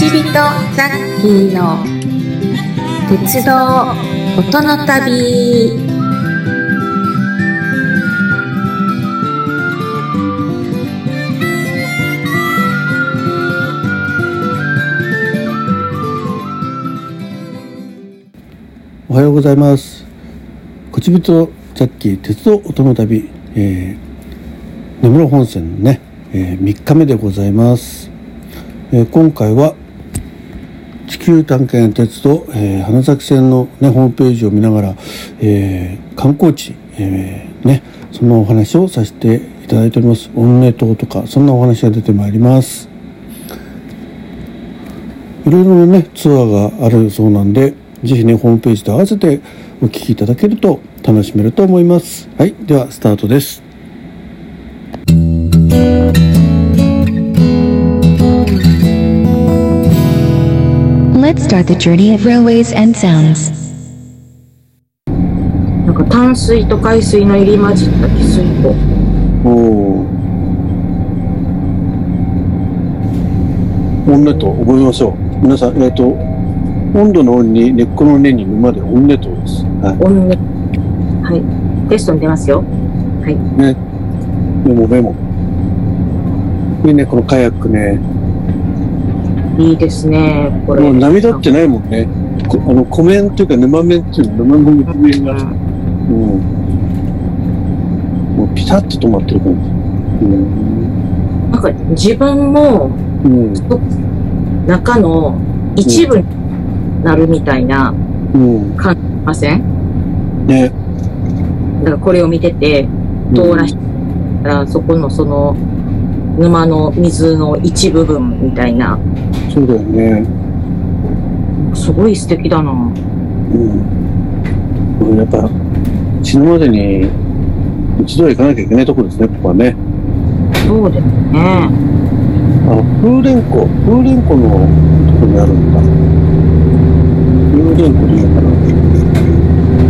ちびとザッキーの鉄道音の旅おはようございます。こちびとザッキー鉄道音の旅、えー、根室本線のね、えー、3日目でございます。えー今回は地球探検鉄道、えー花咲線の、ね、ホームページを見ながら、えー観光地、えーね、そのお話をさせていただいております。オネ島とか、そんなお話が出てまいります。いろいろなね、ツアーがあるそうなんで、ぜひね、ホームページと合わせてお聞きいただけると楽しめると思います。はい、ではスタートです。Start the journey of railways and sounds. なんか淡水と海水の入り混じった汽水湖。おお。オンネット覚えましょう。皆さん、えっ、と、温度の温に根っこの根に沼でオンネットです。は温熱。はい。テストに出ますよ。はい。い。ね。メモメモ。いいね、このカヤックね。いいですね。これ。もう波立ってないもんね。こあの、湖面っていうか沼面っていうの、沼の湖面が。うん。もうピタッと止まってる感じ。うん。なんか自分もうん。中の一部になるみたいなうん。感じません？ね。だからこれを見てて、通らしたら、そこのその沼の水の一部分みたいな。そうだよね。すごい素敵だな。うん。うんやっぱ、死ぬまでに一度は行かなきゃいけないとこですね、ここはね。そうですね。あ、風蓮湖、風蓮湖のとこにあるんだ。風蓮湖でいいのかな。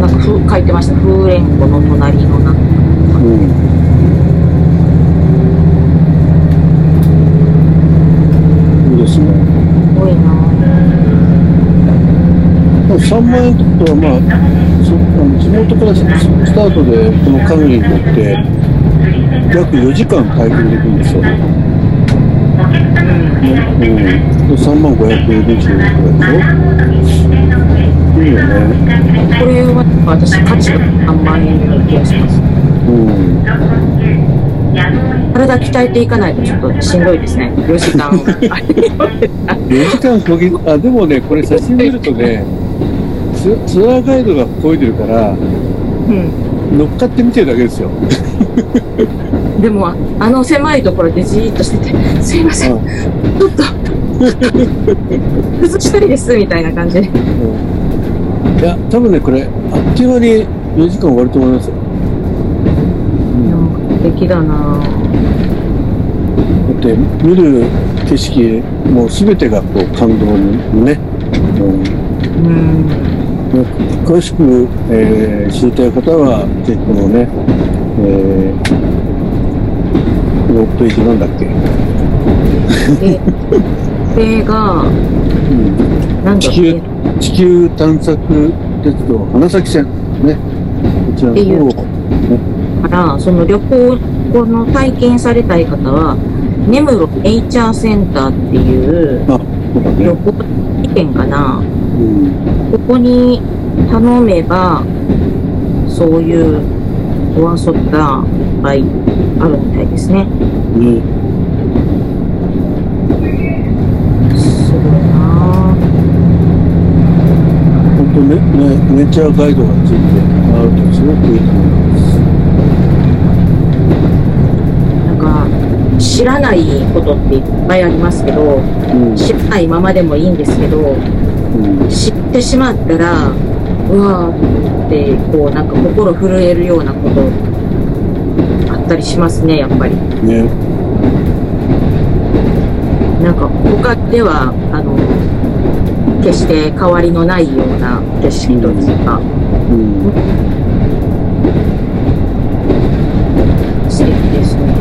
なんかふ書いてました。風蓮湖の隣の中。うん。いいですね。すごいな。3万円とは、まあ、そあの地元からススタートでこのカヌーに乗って、約4時間体験できるんですよ。ねうん。で3万500円くらいでしょ？いいよね。これは私価値が3万円の気がします。うん。体鍛えていかないとちょっとしんどいですね。4時間。4時間こぎ、あ、でもね、これ写真見るとね、ツツアーガイドが漕いでるから、うん。乗っかって見てるだけですよ。でも、ああの狭いところでじーっとしてて、すいません、ちょっと、崩したいです、みたいな感じで。いや、多分ね、これ、あっという間に4時間終わると思いますよ。素敵だなだって見る景色もう全てがこう感動にね、うん。うん、詳しく、えー知りたい方はぜひこのね、えー、このページなんだっけ、で、これが、うん、地球け、地球探索鉄道花咲線ね。こちらの方をから、その旅行この体験されたい方は、根室ネイチャーセンターっていうあそうだね、旅行体験かな。うん、ここに頼めば、そういうお遊びがいっぱいあるみたいですね。ねすごいな本当ねねネイチャーガイドがついてあるとすごくいいと思います。なんか、知らないことっていっぱいありますけど、うん知らないままでもいいんですけど、うん知ってしまったら、うわーって、こう、なんか心震えるようなことあったりしますね、やっぱり。ねなんか、他では、あの、決して変わりのないような景色というか、うん素敵ですね。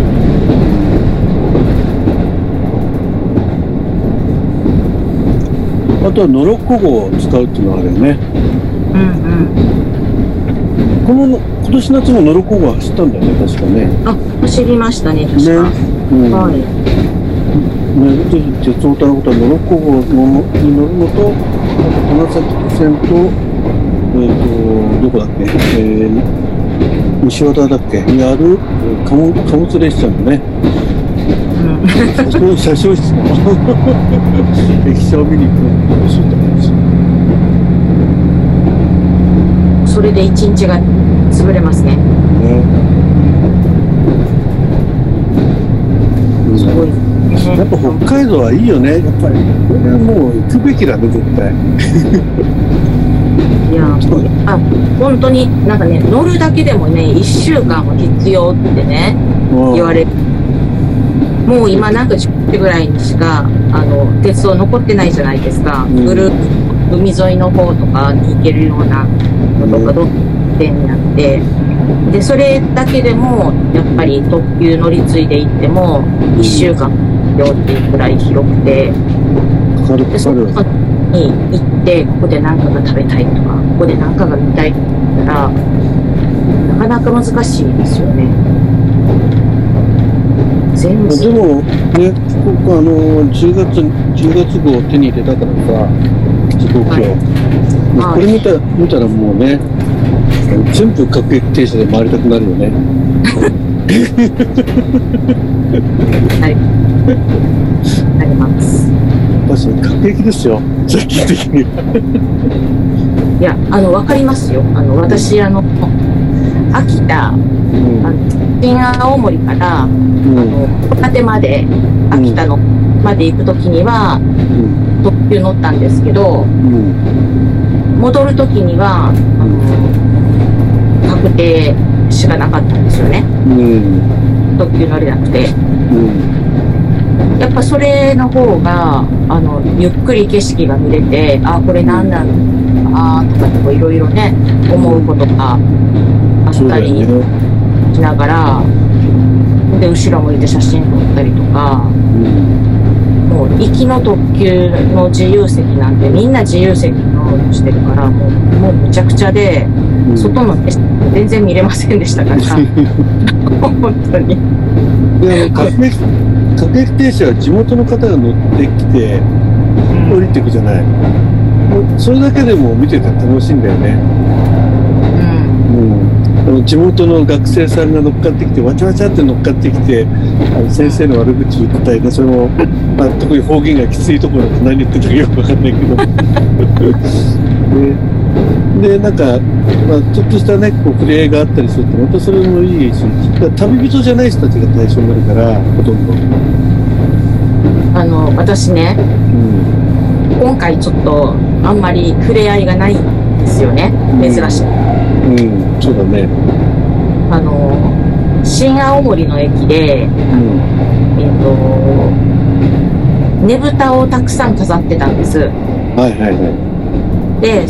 あとはノロッコ号を使うっていうのがあるよねうんうん。この今年夏もノロッコ号走ったんだよね確かねあ、走りましたね、確か。ね、うんはい。ね、ぜひ鉄オタのことはノロッコ号のに乗るのと花咲線とえっ、とどこだっけ、えー西和田だっけ？にあるえー貨物貨物列車のねうん。車掌車掌室の駅舎を見に行く。のも楽しいと思うんですよそれで一日が潰れますね。ね。すごい。ねやっぱ北海道はいいよね。やっぱり。これはもう行くべきだね絶対。いや、あ、本当になんかね、乗るだけでもね、一週間は必要ってね、言われる。もう今なんか10分ぐらいにしか、あの、鉄道残ってないじゃないですか。うん。ぐる海沿いの方とかに行けるようなのとか、どっ点になって、で、それだけでも、やっぱり特急乗り継いで行っても、1週間必要っていうくらい広くて、かかるに行って、ここで何かが食べたいとか、ここで何かが見たいって言ったら、なかなか難しいですよね。全で部。もね、あの10月10月号手に入れたからさ、時刻表、はいこれ見た見たらもうね、全部各駅停車で回りたくなるよね。はい。あります。まあそれ各駅ですよ、最近的には。いや、あの、わかりますよ。あの、私、あの、秋田、あうんの、新青森から、あうん。の、ホタテまで、秋田の、まで行くときには、うん。特急乗ったんですけど、うん。戻るときには、あの、確定しかなかったんですよね。うん。特急乗れなくて。うん。やっぱそれの方が、あの、ゆっくり景色が見れて、あ、これ何なんだ、あーとかいろいろね、思うことがあったりね。しながら、で、後ろ向いて写真撮ったりとか、うんもう行きの特急の自由席なんてみんな自由席乗ろうとしてるから、もう、もうむちゃくちゃで、うん外の全然見れませんでしたから、本当に。であの各駅停車は地元の方が乗ってきて降りていくじゃない。もうそれだけでも見てて楽しいんだよね。地元の学生さんが乗っかってきてわちゃわちゃって乗っかってきてあの先生の悪口言ったりね。それも、まあ、特に方言がきついところだと何言ってるかよくわかんないけど。ででなんか、まあ、ちょっとしたねこう触れ合いがあったりするとまたそれもいいし旅人じゃない人たちが対象になるからほとんど、あの、私ね、うん。今回ちょっとあんまり触れ合いがないんですよね。珍しい。うん、そうだね、あの、新青森の駅で、うん。えっ、と、ねぶたをたくさん飾ってたんです。はいはいはい。で、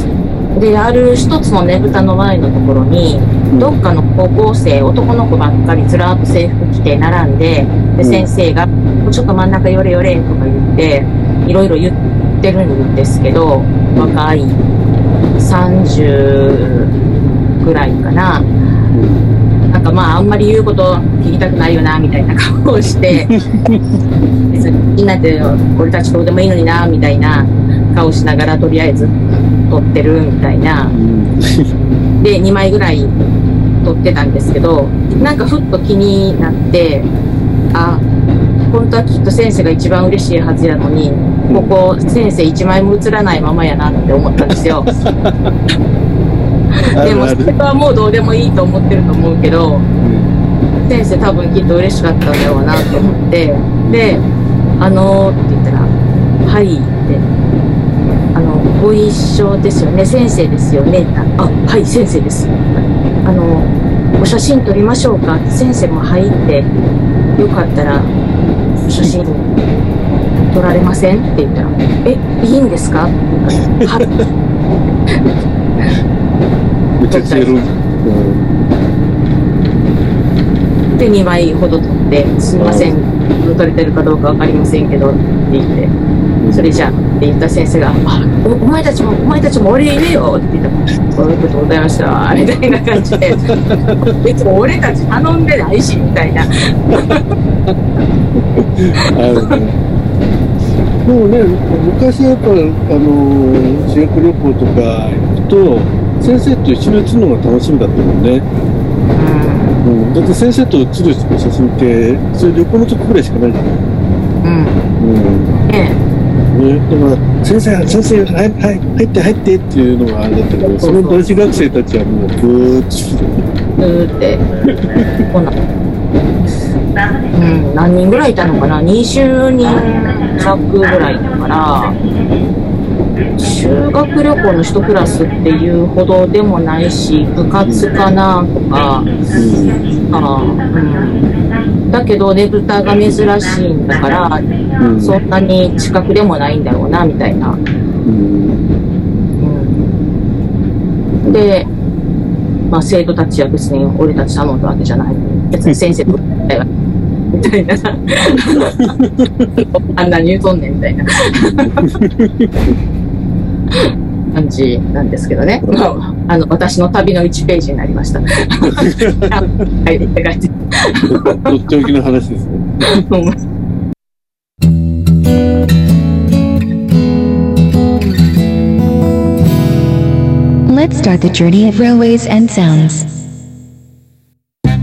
で、ある一つのねぶたの前のところに、どっかの高校生、男の子ばっかりずらーっと制服着て並んで、で、うん。先生が、ちょっと真ん中寄れ寄れとか言って、いろいろ言ってるんですけど、若い30ぐらいかな。なんかまああんまり言うこと聞きたくないよな、みたいな顔をして、別にみんなって俺たちどうでもいいのにな、みたいな顔しながらとりあえず撮ってるみたいな。うんで、2枚ぐらい撮ってたんですけど、なんかふっと気になって、あ、本当はきっと先生が一番嬉しいはずやのに、ここ先生1枚も映らないままやなって思ったんですよ。でもある。あるそれはもうどうでもいいと思ってると思うけど、先生多分きっと嬉しかったんだろうなと思って、で、あのーって言ったら、はいって、あの、ご一緒ですよね、先生ですよね、あ、はい、先生です。あの、お写真撮りましょうか。先生も入って、よかったら、お写真撮られません？って言ったら、え、いいんですか？って言うからはい。で、2枚ほど取って、すみません、撮れてるかどうかわかりませんけど、って言って、それじゃあ、って言った先生が「あおお前たちもお前たちも俺いるよ」って言った。ら「そういうことございました」みたいな感じで「いつも俺たち頼んでないし」みたいな。でもね、昔やっぱ、あの修学旅行とか行くと、先生と一緒に写るのが楽しみだったもんね。うん、だって先生と写る写真って、そういう旅行の時くらいしかないじゃない。うん。うん。うん。ね。ね、だから、先生、先生、はい、はい、入って、入ってっていうのがあれだったけど、その男子学生たちはもう、ぐーっとしてえーって。こんな。うん。何人ぐらいいたのかな？20人弱ぐらいだから修学旅行の一クラスっていうほどでもないし部活かなとかうん。あうん、だけどねぶたが珍しいんだからうん。そんなに近くでもないんだろうなみたいな、うん。うん、で、まあ、生徒たちは別に俺たち頼んだわけじゃない。別に先生とみたいなみたいな。あんなに言うとんねんみたいな 感じなんですけどね、まあ、あの私の旅の1ページになりましたはいって書いてとっておきの話ですね。Let's start the journey of railways and sounds.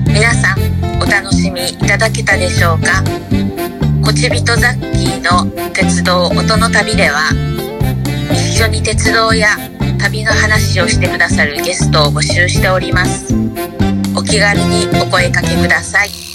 皆さんお楽しみいただけたでしょうか？こちびとザッキーの鉄道音の旅では一緒に鉄道や旅の話をしてくださるゲストを募集しております。お気軽にお声かけください。